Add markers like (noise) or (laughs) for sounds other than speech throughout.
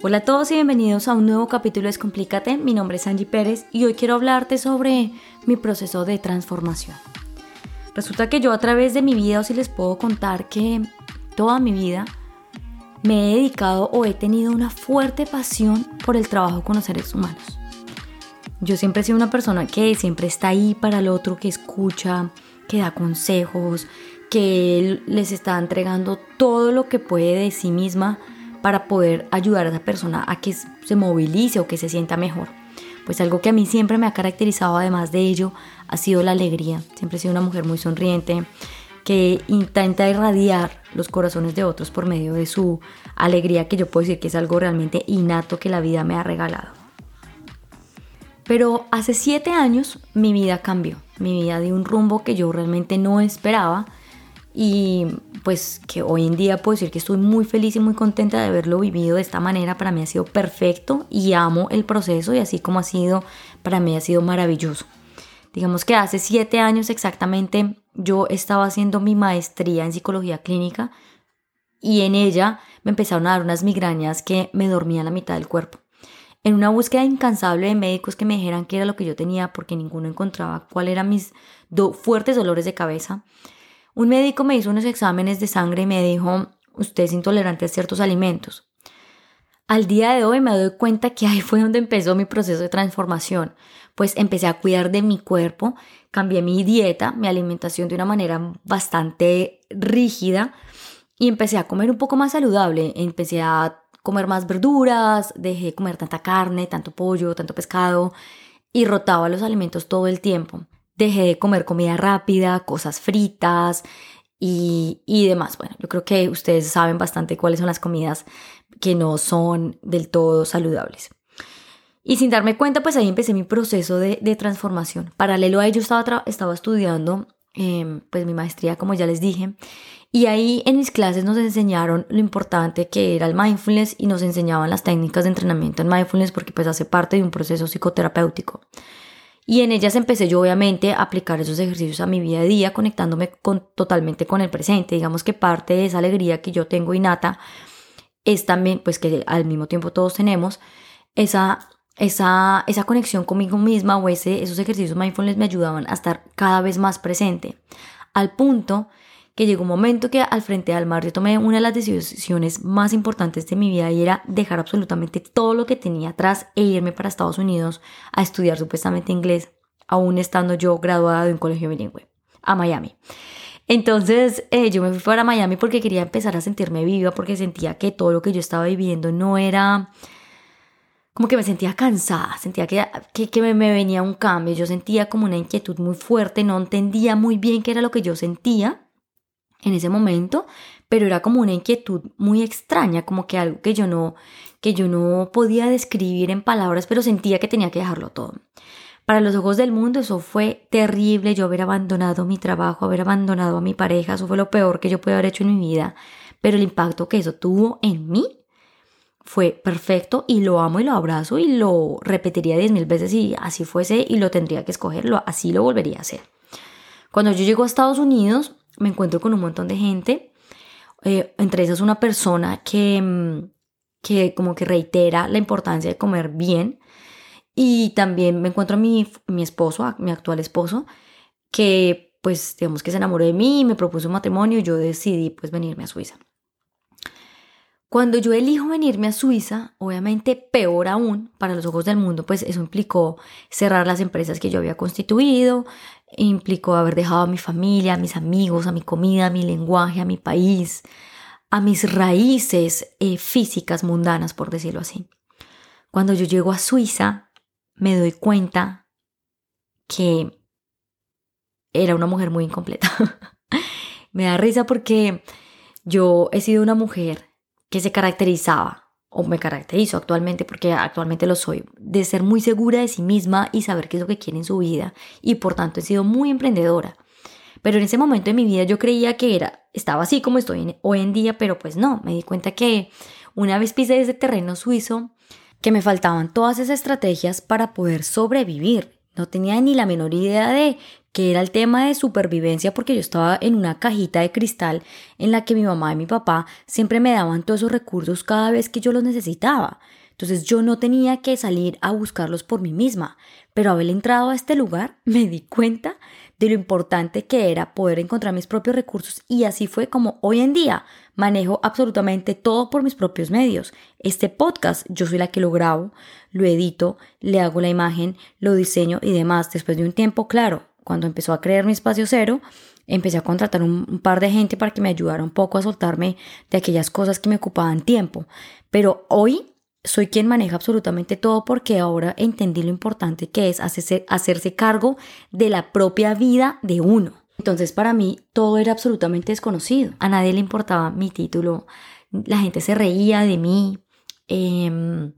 Hola a todos y bienvenidos a un nuevo capítulo de Descomplícate. Mi nombre es Angie Pérez y hoy quiero hablarte sobre mi proceso de transformación. Resulta que yo a través de mi vida, o si les puedo contar que toda mi vida me he dedicado o he tenido una fuerte pasión por el trabajo con los seres humanos. Yo siempre he sido una persona que siempre está ahí para el otro, que escucha, que da consejos, que les está entregando todo lo que puede de sí misma para poder ayudar a esa persona a que se movilice o que se sienta mejor. Pues algo que a mí siempre me ha caracterizado además de ello ha sido la alegría. Siempre he sido una mujer muy sonriente que intenta irradiar los corazones de otros por medio de su alegría que yo puedo decir que es algo realmente innato que la vida me ha regalado. Pero hace siete años mi vida cambió, mi vida dio un rumbo que yo realmente no esperaba y pues que hoy en día puedo decir que estoy muy feliz y muy contenta de haberlo vivido de esta manera. Para mí ha sido perfecto y amo el proceso y así como ha sido, para mí ha sido maravilloso. Digamos que hace siete años exactamente yo estaba haciendo mi maestría en psicología clínica y en ella me empezaron a dar unas migrañas que me dormían la mitad del cuerpo. En una búsqueda incansable de médicos que me dijeran qué era lo que yo tenía porque ninguno encontraba cuáles eran mis fuertes dolores de cabeza, un médico me hizo unos exámenes de sangre y me dijo, usted es intolerante a ciertos alimentos. Al día de hoy me doy cuenta que ahí fue donde empezó mi proceso de transformación, pues empecé a cuidar de mi cuerpo, cambié mi dieta, mi alimentación de una manera bastante rígida y empecé a comer un poco más saludable, empecé a comer más verduras, dejé de comer tanta carne, tanto pollo, tanto pescado y rotaba los alimentos todo el tiempo dejé de comer comida rápida, cosas fritas y, demás. Bueno, yo creo que ustedes saben bastante cuáles son las comidas que no son del todo saludables. Y sin darme cuenta, pues ahí empecé mi proceso de, transformación. Paralelo a ello estaba, estaba estudiando em, pues mi maestría, como ya les dije, y ahí en mis clases nos enseñaron lo importante que era el mindfulness y nos enseñaban las técnicas de entrenamiento en mindfulness porque pues hace parte de un proceso psicoterapéutico. Y en ellas empecé yo obviamente a aplicar esos ejercicios a mi vida a día, conectándome con, totalmente con el presente. Digamos que parte de esa alegría que yo tengo innata es también, pues que al mismo tiempo todos tenemos, esa, esa, esa conexión conmigo misma o ese, esos ejercicios mindfulness me ayudaban a estar cada vez más presente. Al punto que llegó un momento que al frente al mar yo tomé una de las decisiones más importantes de mi vida y era dejar absolutamente todo lo que tenía atrás e irme para Estados Unidos a estudiar supuestamente inglés, aún estando yo graduada de un colegio bilingüe, a Miami. Entonces eh, yo me fui para Miami porque quería empezar a sentirme viva, porque sentía que todo lo que yo estaba viviendo no era como que me sentía cansada, sentía que, que, que me, me, venía un cambio, yo sentía como una inquietud muy fuerte, no entendía muy bien qué era lo que yo sentía en ese momento, pero era como una inquietud muy extraña, como que algo que yo no que yo no podía describir en palabras, pero sentía que tenía que dejarlo todo. Para los ojos del mundo eso fue terrible, yo haber abandonado mi trabajo, haber abandonado a mi pareja, eso fue lo peor que yo pude haber hecho en mi vida, pero el impacto que eso tuvo en mí fue perfecto y lo amo y lo abrazo y lo repetiría diez mil veces si así fuese y lo tendría que escogerlo, así lo volvería a hacer. Cuando yo llego a Estados Unidos, me encuentro con un montón de gente, eh, entre esas una persona que, mm, que como que reitera la importancia de comer bien y también me encuentro a mi, mi esposo, a mi actual esposo, que pues digamos que se enamoró de mí, me propuso un matrimonio y yo decidí pues venirme a Suiza. Cuando yo elijo venirme a Suiza, obviamente peor aún para los ojos del mundo, pues eso implicó cerrar las empresas que yo había constituido, implicó haber dejado a mi familia, a mis amigos, a mi comida, a mi lenguaje, a mi país, a mis raíces eh, físicas mundanas, por decirlo así. Cuando yo llego a Suiza, me doy cuenta que era una mujer muy incompleta. (laughs) me da risa porque yo he sido una mujer que se caracterizaba, o me caracterizo actualmente, porque actualmente lo soy, de ser muy segura de sí misma y saber qué es lo que quiere en su vida, y por tanto he sido muy emprendedora. Pero en ese momento de mi vida yo creía que era, estaba así como estoy hoy en día, pero pues no, me di cuenta que una vez pisé ese terreno suizo, que me faltaban todas esas estrategias para poder sobrevivir. No tenía ni la menor idea de que era el tema de supervivencia porque yo estaba en una cajita de cristal en la que mi mamá y mi papá siempre me daban todos esos recursos cada vez que yo los necesitaba. Entonces yo no tenía que salir a buscarlos por mí misma, pero haber entrado a este lugar (laughs) me di cuenta de lo importante que era poder encontrar mis propios recursos y así fue como hoy en día manejo absolutamente todo por mis propios medios. Este podcast yo soy la que lo grabo, lo edito, le hago la imagen, lo diseño y demás. Después de un tiempo, claro, cuando empezó a creer mi espacio cero, empecé a contratar un, par de gente para que me ayudara un poco a soltarme de aquellas cosas que me ocupaban tiempo. Pero hoy soy quien maneja absolutamente todo porque ahora entendí lo importante que es hacerse, hacerse cargo de la propia vida de uno. Entonces para mí todo era absolutamente desconocido. A nadie le importaba mi título. La gente se reía de mí. Eh,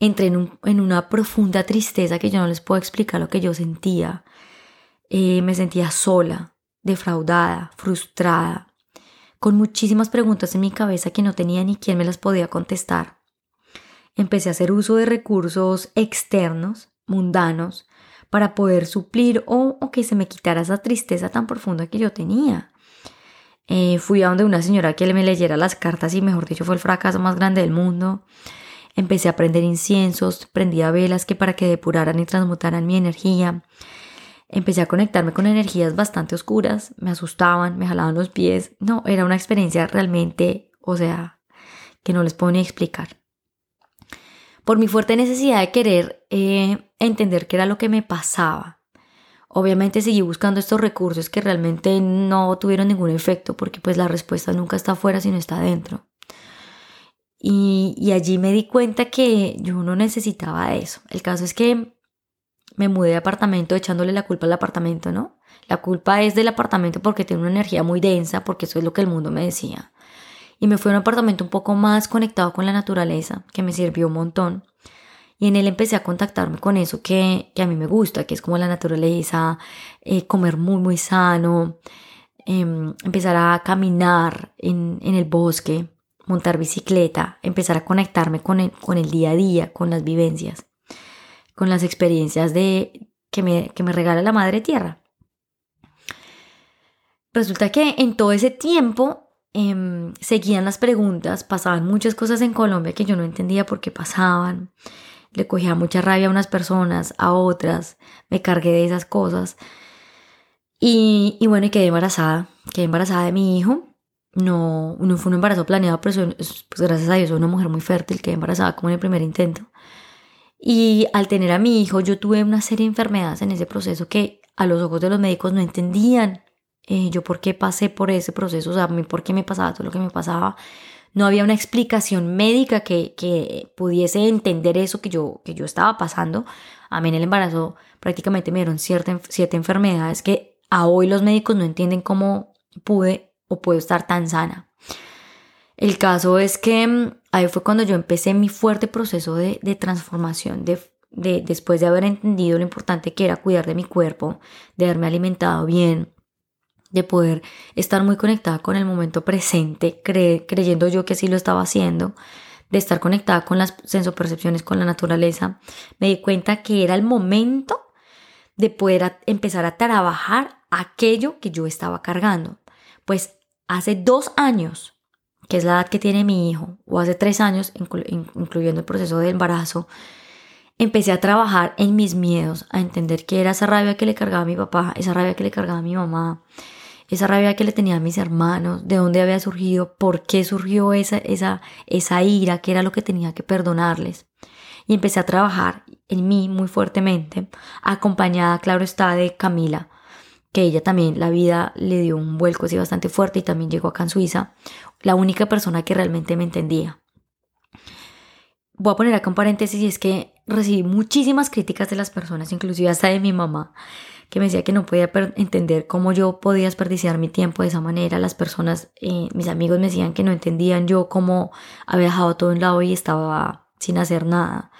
entré en, una profunda tristeza que yo no les puedo explicar lo que yo sentía. Eh, me sentía sola, defraudada, frustrada, con muchísimas preguntas en mi cabeza que no tenía ni quien me las podía contestar empecé a hacer uso de recursos externos, mundanos, para poder suplir o, que se me quitara esa tristeza tan profunda que yo tenía. Eh, fui a donde una señora que me leyera las cartas y mejor dicho fue el fracaso más grande del mundo. Empecé a prender inciensos, prendía velas que para que depuraran y transmutaran mi energía. Empecé a conectarme con energías bastante oscuras, me asustaban, me jalaban los pies. No, era una experiencia realmente, o sea, que no les puedo ni explicar por mi fuerte necesidad de querer eh, entender qué era lo que me pasaba. Obviamente seguí buscando estos recursos que realmente no tuvieron ningún efecto porque pues la respuesta nunca está afuera sino está adentro. Y, allí me di cuenta que yo no necesitaba eso. El caso es que me mudé de apartamento echándole la culpa al apartamento, ¿no? La culpa es del apartamento porque tiene una energía muy densa, porque eso es lo que el mundo me decía y me fui a un apartamento un poco más conectado con la naturaleza, que me sirvió un montón. Y en él empecé a contactarme con eso que, a mí me gusta, que es como la naturaleza, eh, comer muy, muy sano, em, empezar a caminar en, el bosque, montar bicicleta, empezar a conectarme con el, con el día a día, con las vivencias, con las experiencias de, que, me, que me regala la Madre Tierra. Resulta que en todo ese tiempo Em, seguían las preguntas, pasaban muchas cosas en Colombia que yo no entendía por qué pasaban. Le cogía mucha rabia a unas personas, a otras, me cargué de esas cosas. Y, y bueno, quedé embarazada, quedé embarazada de mi hijo. No, no fue un embarazo planeado, pero pues gracias a Dios soy una mujer muy fértil, quedé embarazada como en el primer intento. Y al tener a mi hijo, yo tuve una serie de enfermedades en ese proceso que a los ojos de los médicos no entendían eh, yo por qué pasé por ese proceso, o sea, por qué me pasaba todo lo que me pasaba. No había una explicación médica que, que pudiese entender eso que yo, que yo estaba pasando. A mí en el embarazo prácticamente me dieron cierta, siete enfermedades que a hoy los médicos no entienden cómo pude o puedo estar tan sana. El caso es que mm, ahí fue cuando yo empecé mi fuerte proceso de, de transformación, de, de, después de haber entendido lo importante que era cuidar de mi cuerpo, de haberme alimentado bien, de poder estar muy conectada con el momento presente, creyendo yo que sí lo estaba haciendo, de estar conectada con las sensopercepciones, con la naturaleza, me di cuenta que era el momento de poder empezar a trabajar aquello que yo estaba cargando. Pues hace dos años, que es la edad que tiene mi hijo, o hace tres años, incluyendo el proceso de embarazo, empecé a trabajar en mis miedos, a entender que era esa rabia que le cargaba a mi papá, esa rabia que le cargaba a mi mamá, esa rabia que le tenía a mis hermanos, de dónde había surgido, por qué surgió esa, esa, esa ira, qué era lo que tenía que perdonarles. Y empecé a trabajar en mí muy fuertemente, acompañada, claro está, de Camila, que ella también la vida le dio un vuelco así bastante fuerte y también llegó acá en Suiza, la única persona que realmente me entendía. Voy a poner acá un paréntesis y es que recibí muchísimas críticas de las personas, inclusive hasta de mi mamá, que me decía que no podía entender cómo yo podía desperdiciar mi tiempo de esa manera. Las personas, eh, mis amigos me decían que no entendían yo cómo había dejado todo un lado y estaba sin hacer nada.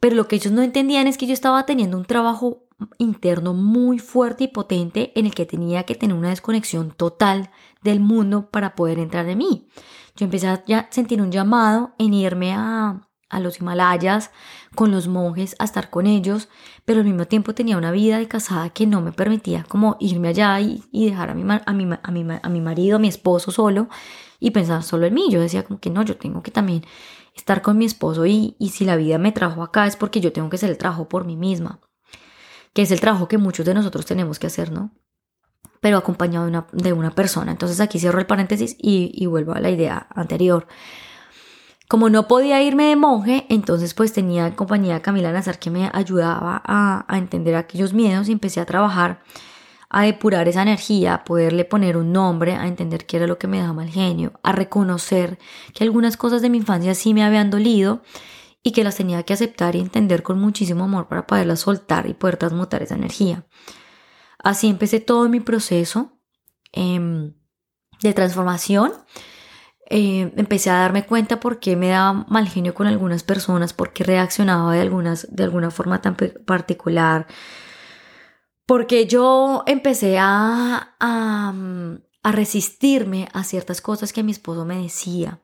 Pero lo que ellos no entendían es que yo estaba teniendo un trabajo interno muy fuerte y potente en el que tenía que tener una desconexión total del mundo para poder entrar en mí. Yo empecé a sentir un llamado en irme a, a los Himalayas con los monjes a estar con ellos, pero al mismo tiempo tenía una vida de casada que no me permitía como irme allá y, dejar a mi, a, mi, a, mi, a mi marido, a mi esposo solo y pensar solo en mí. Yo decía como que no, yo tengo que también estar con mi esposo y, y si la vida me trajo acá es porque yo tengo que hacer el trabajo por mí misma, que es el trabajo que muchos de nosotros tenemos que hacer, ¿no? Pero acompañado de una, de una persona. Entonces aquí cierro el paréntesis y, vuelvo a la idea anterior. Como no podía irme de monje, entonces pues tenía compañía Camila Nazar que me ayudaba a, a entender aquellos miedos y empecé a trabajar a depurar esa energía, a poderle poner un nombre, a entender qué era lo que me daba mal genio, a reconocer que algunas cosas de mi infancia sí me habían dolido y que las tenía que aceptar y entender con muchísimo amor para poderlas soltar y poder transmutar esa energía. Así empecé todo mi proceso em, de transformación. Eh, empecé a darme cuenta por qué me daba mal genio con algunas personas, por qué reaccionaba de, algunas, de alguna forma tan particular, porque yo empecé a, a, resistirme a ciertas cosas que mi esposo me decía.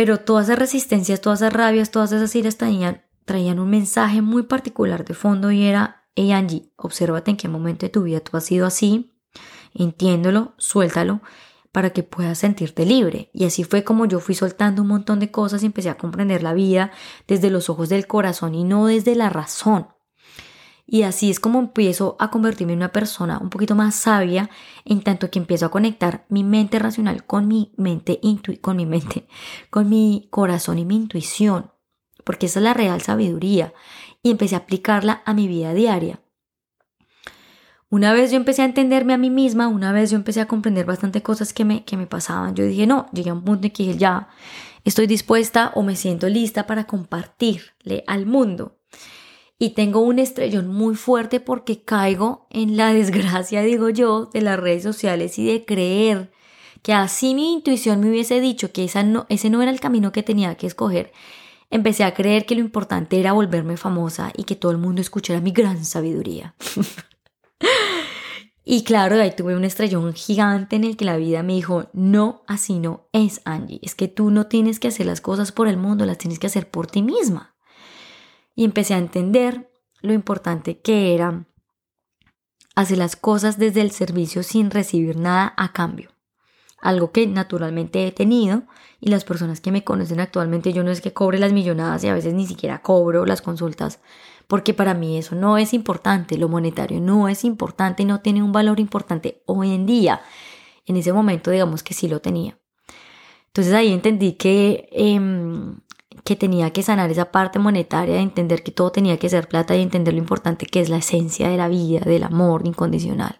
Pero todas esas resistencias, todas esas rabias, todas esas iras traían, traían un mensaje muy particular de fondo y era, hey Angie, obsérvate en qué momento de tu vida tú has sido así, entiéndolo, suéltalo para que puedas sentirte libre. Y así fue como yo fui soltando un montón de cosas y empecé a comprender la vida desde los ojos del corazón y no desde la razón. Y así es como empiezo a convertirme en una persona un poquito más sabia en tanto que empiezo a conectar mi mente racional con mi mente, con mi mente, (laughs) con mi corazón y mi intuición, porque esa es la real sabiduría y empecé a aplicarla a mi vida diaria. Una vez yo empecé a entenderme a mí misma, una vez yo empecé a comprender bastante cosas que me, que me pasaban, yo dije, no, llegué a un punto en que ya estoy dispuesta o me siento lista para compartirle al mundo y tengo un estrellón muy fuerte porque caigo en la (laughs) desgracia, digo yo, de las redes sociales y de creer que así mi intuición me hubiese dicho que esa no, ese no era el camino que tenía que escoger. Empecé a creer que lo importante era volverme famosa y que todo el mundo escuchara mi gran sabiduría. (laughs) y claro, ahí tuve un estrellón gigante en el que la vida me dijo, no, así no es Angie, es que tú no tienes que hacer las cosas por el mundo, las tienes que hacer por ti misma y empecé a entender lo importante que era hacer las cosas desde el servicio sin recibir nada a cambio. Algo que naturalmente he tenido y las personas que me conocen actualmente yo no es que cobre las millonadas y a veces ni siquiera cobro las consultas porque para mí eso no es importante, lo monetario no es importante, no tiene un valor importante hoy en día. En ese momento digamos que sí lo tenía. Entonces ahí entendí que em, que tenía que sanar esa parte monetaria, de entender que todo tenía que ser plata y entender lo importante que es la esencia de la vida, del amor incondicional.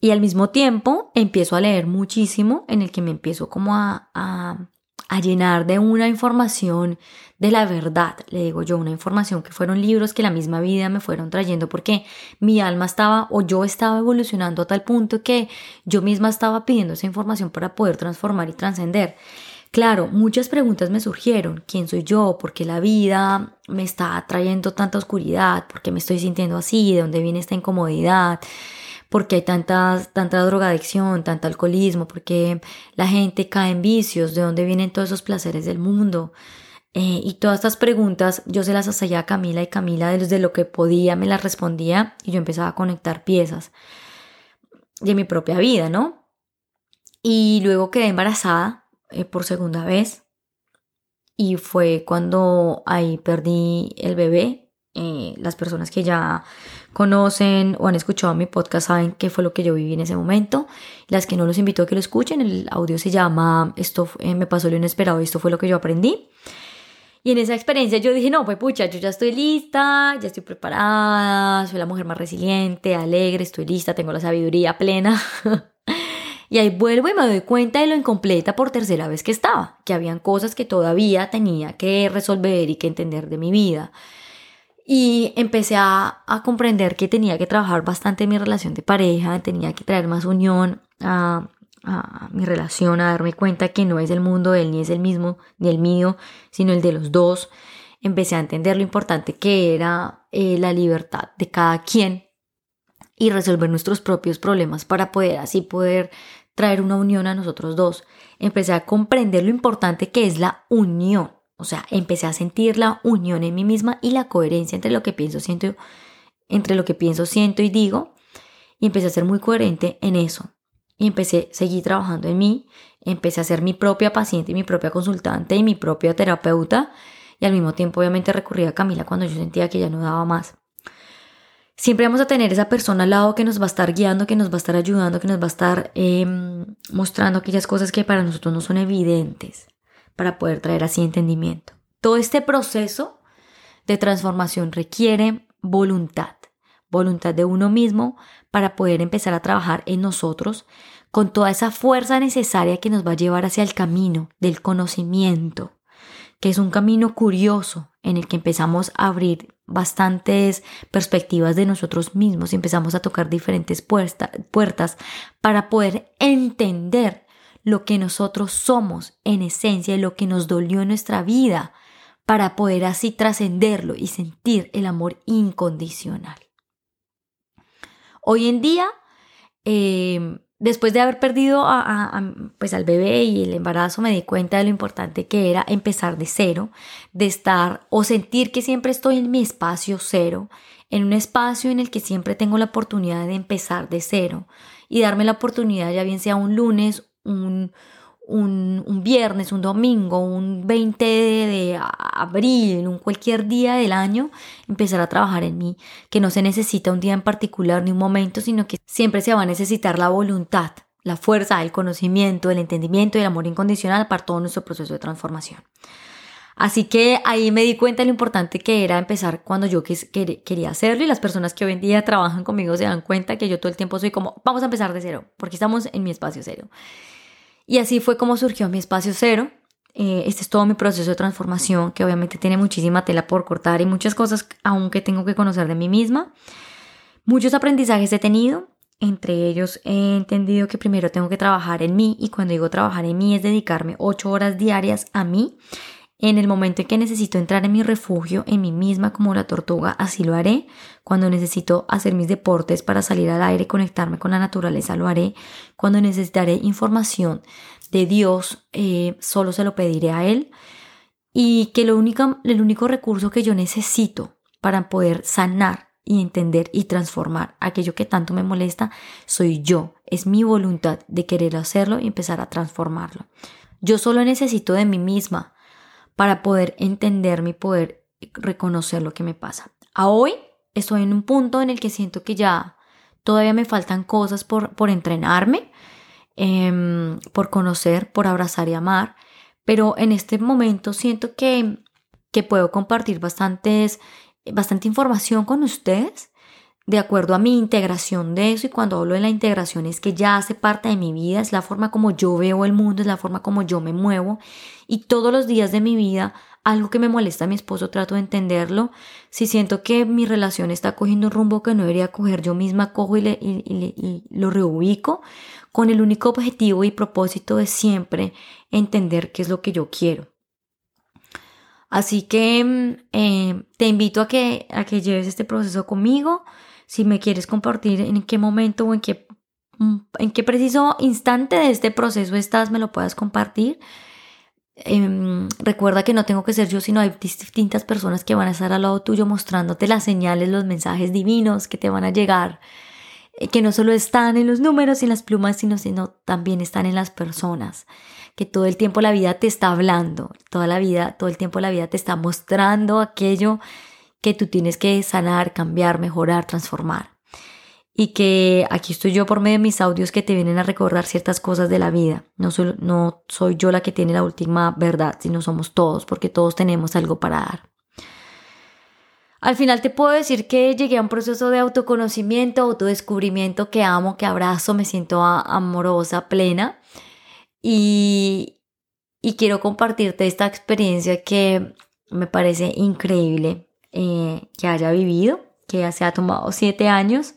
Y al mismo tiempo empiezo a leer muchísimo en el que me empiezo como a, a, a llenar de una información de la verdad, le digo yo, una información que fueron libros que la misma vida me fueron trayendo porque mi alma estaba o yo estaba evolucionando a tal punto que yo misma estaba pidiendo esa información para poder transformar y trascender. Claro, muchas preguntas me surgieron. ¿Quién soy yo? ¿Por qué la vida me está trayendo tanta oscuridad? ¿Por qué me estoy sintiendo así? ¿De dónde viene esta incomodidad? ¿Por qué hay tanta, tanta drogadicción, tanto alcoholismo? ¿Por qué la gente cae en vicios? ¿De dónde vienen todos esos placeres del mundo? Eh, y todas estas preguntas yo se las hacía a Camila y Camila desde lo que podía me las respondía y yo empezaba a conectar piezas de mi propia vida, ¿no? Y luego quedé embarazada eh, por segunda vez y fue cuando ahí perdí el bebé. Eh, las personas que ya conocen o han escuchado mi podcast saben qué fue lo que yo viví en ese momento. Las que no los invito a que lo escuchen, el audio se llama Esto eh, me pasó lo inesperado, esto fue lo que yo aprendí. Y en esa experiencia yo dije, no, pues pucha, yo ya estoy lista, ya estoy preparada, soy la mujer más resiliente, alegre, estoy lista, tengo la sabiduría plena. (laughs) Y ahí vuelvo y me doy cuenta de lo incompleta por tercera vez que estaba, que habían cosas que todavía tenía que resolver y que entender de mi vida. Y empecé a, comprender que tenía que trabajar bastante en mi relación de pareja, tenía que traer más unión a, mi relación, a darme cuenta que no es el mundo de él ni es el mismo, ni el mío, sino el de los dos. Empecé a entender lo importante que era eh, la libertad de cada quien y resolver nuestros propios problemas para poder así poder traer una unión a nosotros dos. Empecé a comprender lo importante que es la unión. O sea, empecé a sentir la unión en mí misma y la coherencia entre lo que pienso, siento, entre lo que pienso, siento y digo. Y empecé a ser muy coherente en eso. Y empecé a seguir trabajando en mí. Empecé a ser mi propia paciente, mi propia consultante y mi propia terapeuta. Y al mismo tiempo, obviamente, recurrí a Camila cuando yo sentía que ya no daba más. Siempre vamos a tener esa persona al lado que nos va a estar guiando, que nos va a estar ayudando, que nos va a estar em, mostrando aquellas cosas que para nosotros no son evidentes para poder traer así entendimiento. Todo este proceso de transformación requiere voluntad, voluntad de uno mismo para poder empezar a trabajar en nosotros con toda esa fuerza necesaria que nos va a llevar hacia el camino del conocimiento, que es un camino curioso en el que empezamos a abrir bastantes perspectivas de nosotros mismos y empezamos a tocar diferentes puertas para poder entender lo que nosotros somos en esencia y lo que nos dolió en nuestra vida para poder así trascenderlo y sentir el amor incondicional. Hoy en día, em, después de haber perdido pues al bebé y el embarazo, me di cuenta de lo importante que era empezar de cero, de estar o sentir que siempre estoy en mi espacio cero, en un espacio en el que siempre tengo la oportunidad de empezar de cero y darme la oportunidad, ya bien sea un lunes un, un, viernes, un domingo, un 20 de abril, un cualquier día del año, empezar a trabajar en mí, que no se necesita un día en particular ni un momento, sino que siempre se va a necesitar la voluntad, la fuerza, el conocimiento, el entendimiento y el amor incondicional para todo nuestro proceso de transformación. Así que ahí me di cuenta de lo importante que era empezar cuando yo quería hacerlo y las personas que hoy en día trabajan conmigo se dan cuenta que yo todo el tiempo soy como, vamos a empezar de cero, porque estamos en mi espacio cero. Y así fue como surgió mi espacio cero. Eh, este es todo mi proceso de transformación, que obviamente tiene muchísima tela por cortar y muchas cosas aún que tengo que conocer de mí misma. Muchos aprendizajes he tenido, entre ellos he entendido que primero tengo que trabajar en mí y cuando digo trabajar en mí es dedicarme ocho horas diarias a mí. En el momento en que necesito entrar en mi refugio, en mí misma como la tortuga, así lo haré. Cuando necesito hacer mis deportes para salir al aire, conectarme con la naturaleza, lo haré. Cuando necesitaré información de Dios, eh, solo se lo pediré a Él. Y que lo único, el único recurso que yo necesito para poder sanar y entender y transformar aquello que tanto me molesta soy yo. Es mi voluntad de querer hacerlo y empezar a transformarlo. Yo solo necesito de mí misma para poder entenderme y poder reconocer lo que me pasa. A hoy estoy en un punto en el que siento que ya todavía me faltan cosas por, por entrenarme, em, por conocer, por abrazar y amar, pero en este momento siento que, que puedo compartir bastantes, bastante información con ustedes de acuerdo a mi integración de eso y cuando hablo de la integración es que ya hace parte de mi vida, es la forma como yo veo el mundo, es la forma como yo me muevo y todos los días de mi vida algo que me molesta a mi esposo trato de entenderlo, si siento que mi relación está cogiendo un rumbo que no debería coger yo misma cojo y, y lo reubico con el único objetivo y propósito de siempre entender qué es lo que yo quiero. Así que mm, eh, te invito a que, a que lleves este proceso conmigo si me quieres compartir en qué momento o en qué, mm, en qué preciso instante de este proceso estás, me lo puedas compartir. Em, recuerda que no tengo que ser yo, sino hay distintas personas que van a estar al lado tuyo mostrándote las señales, los mensajes divinos que te van a llegar, eh, que no solo están en los números y en las plumas, sino, sino también están en las personas, que todo el tiempo la vida te está hablando, toda la vida, todo el tiempo la vida te está mostrando aquello que tú tienes que sanar, cambiar, mejorar, transformar. Y que aquí estoy yo por medio de mis audios que te vienen a recordar ciertas cosas de la vida. No soy, yo la que tiene la última verdad, sino somos todos, porque todos tenemos algo para dar. Al final te puedo decir que llegué a un proceso de autoconocimiento, autodescubrimiento que amo, que abrazo, me siento amorosa, plena. Y, quiero compartirte esta experiencia que me parece increíble eh, que haya vivido, que ya se ha tomado siete años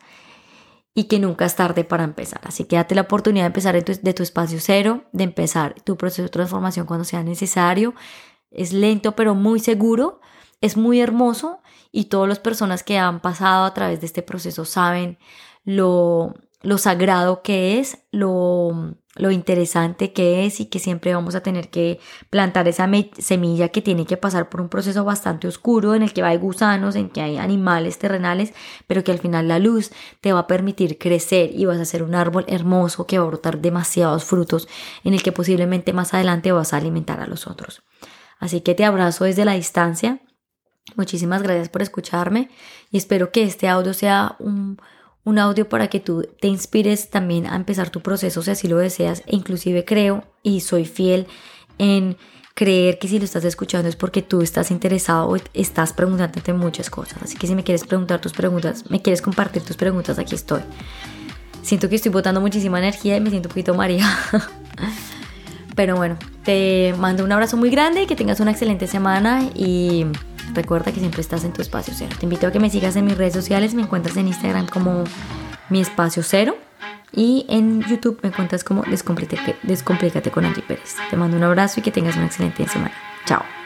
y que nunca es tarde para empezar. Así que date la oportunidad de empezar de tu espacio cero, de empezar tu proceso de transformación cuando sea necesario. Es lento pero muy seguro, es muy hermoso y todas las personas que han pasado a través de este proceso saben lo, lo sagrado que es, lo, lo interesante que es y que siempre vamos a tener que plantar esa semilla que tiene que pasar por un proceso bastante oscuro en el que hay gusanos, en que hay animales terrenales, pero que al final la luz te va a permitir crecer y vas a ser un árbol hermoso que va a brotar demasiados frutos en el que posiblemente más adelante vas a alimentar a los otros. Así que te abrazo desde la distancia. Muchísimas gracias por escucharme y espero que este audio sea un un audio para que tú te inspires también a empezar tu proceso si así lo deseas e inclusive creo y soy fiel en creer que si lo estás escuchando es porque tú estás interesado o estás preguntándote muchas cosas. Así que si me quieres preguntar tus preguntas, me quieres compartir tus preguntas, aquí estoy. Siento que estoy botando muchísima energía y me siento un poquito María. (laughs) Pero bueno, te mando un abrazo muy grande, que tengas una excelente semana y Recuerda que siempre estás en tu espacio cero. Te invito a que me sigas en mis redes sociales. Me encuentras en Instagram como mi espacio cero. Y en YouTube me encuentras como Descomplícate, con Angie Pérez. Te mando un abrazo y que tengas una excelente semana. Chao.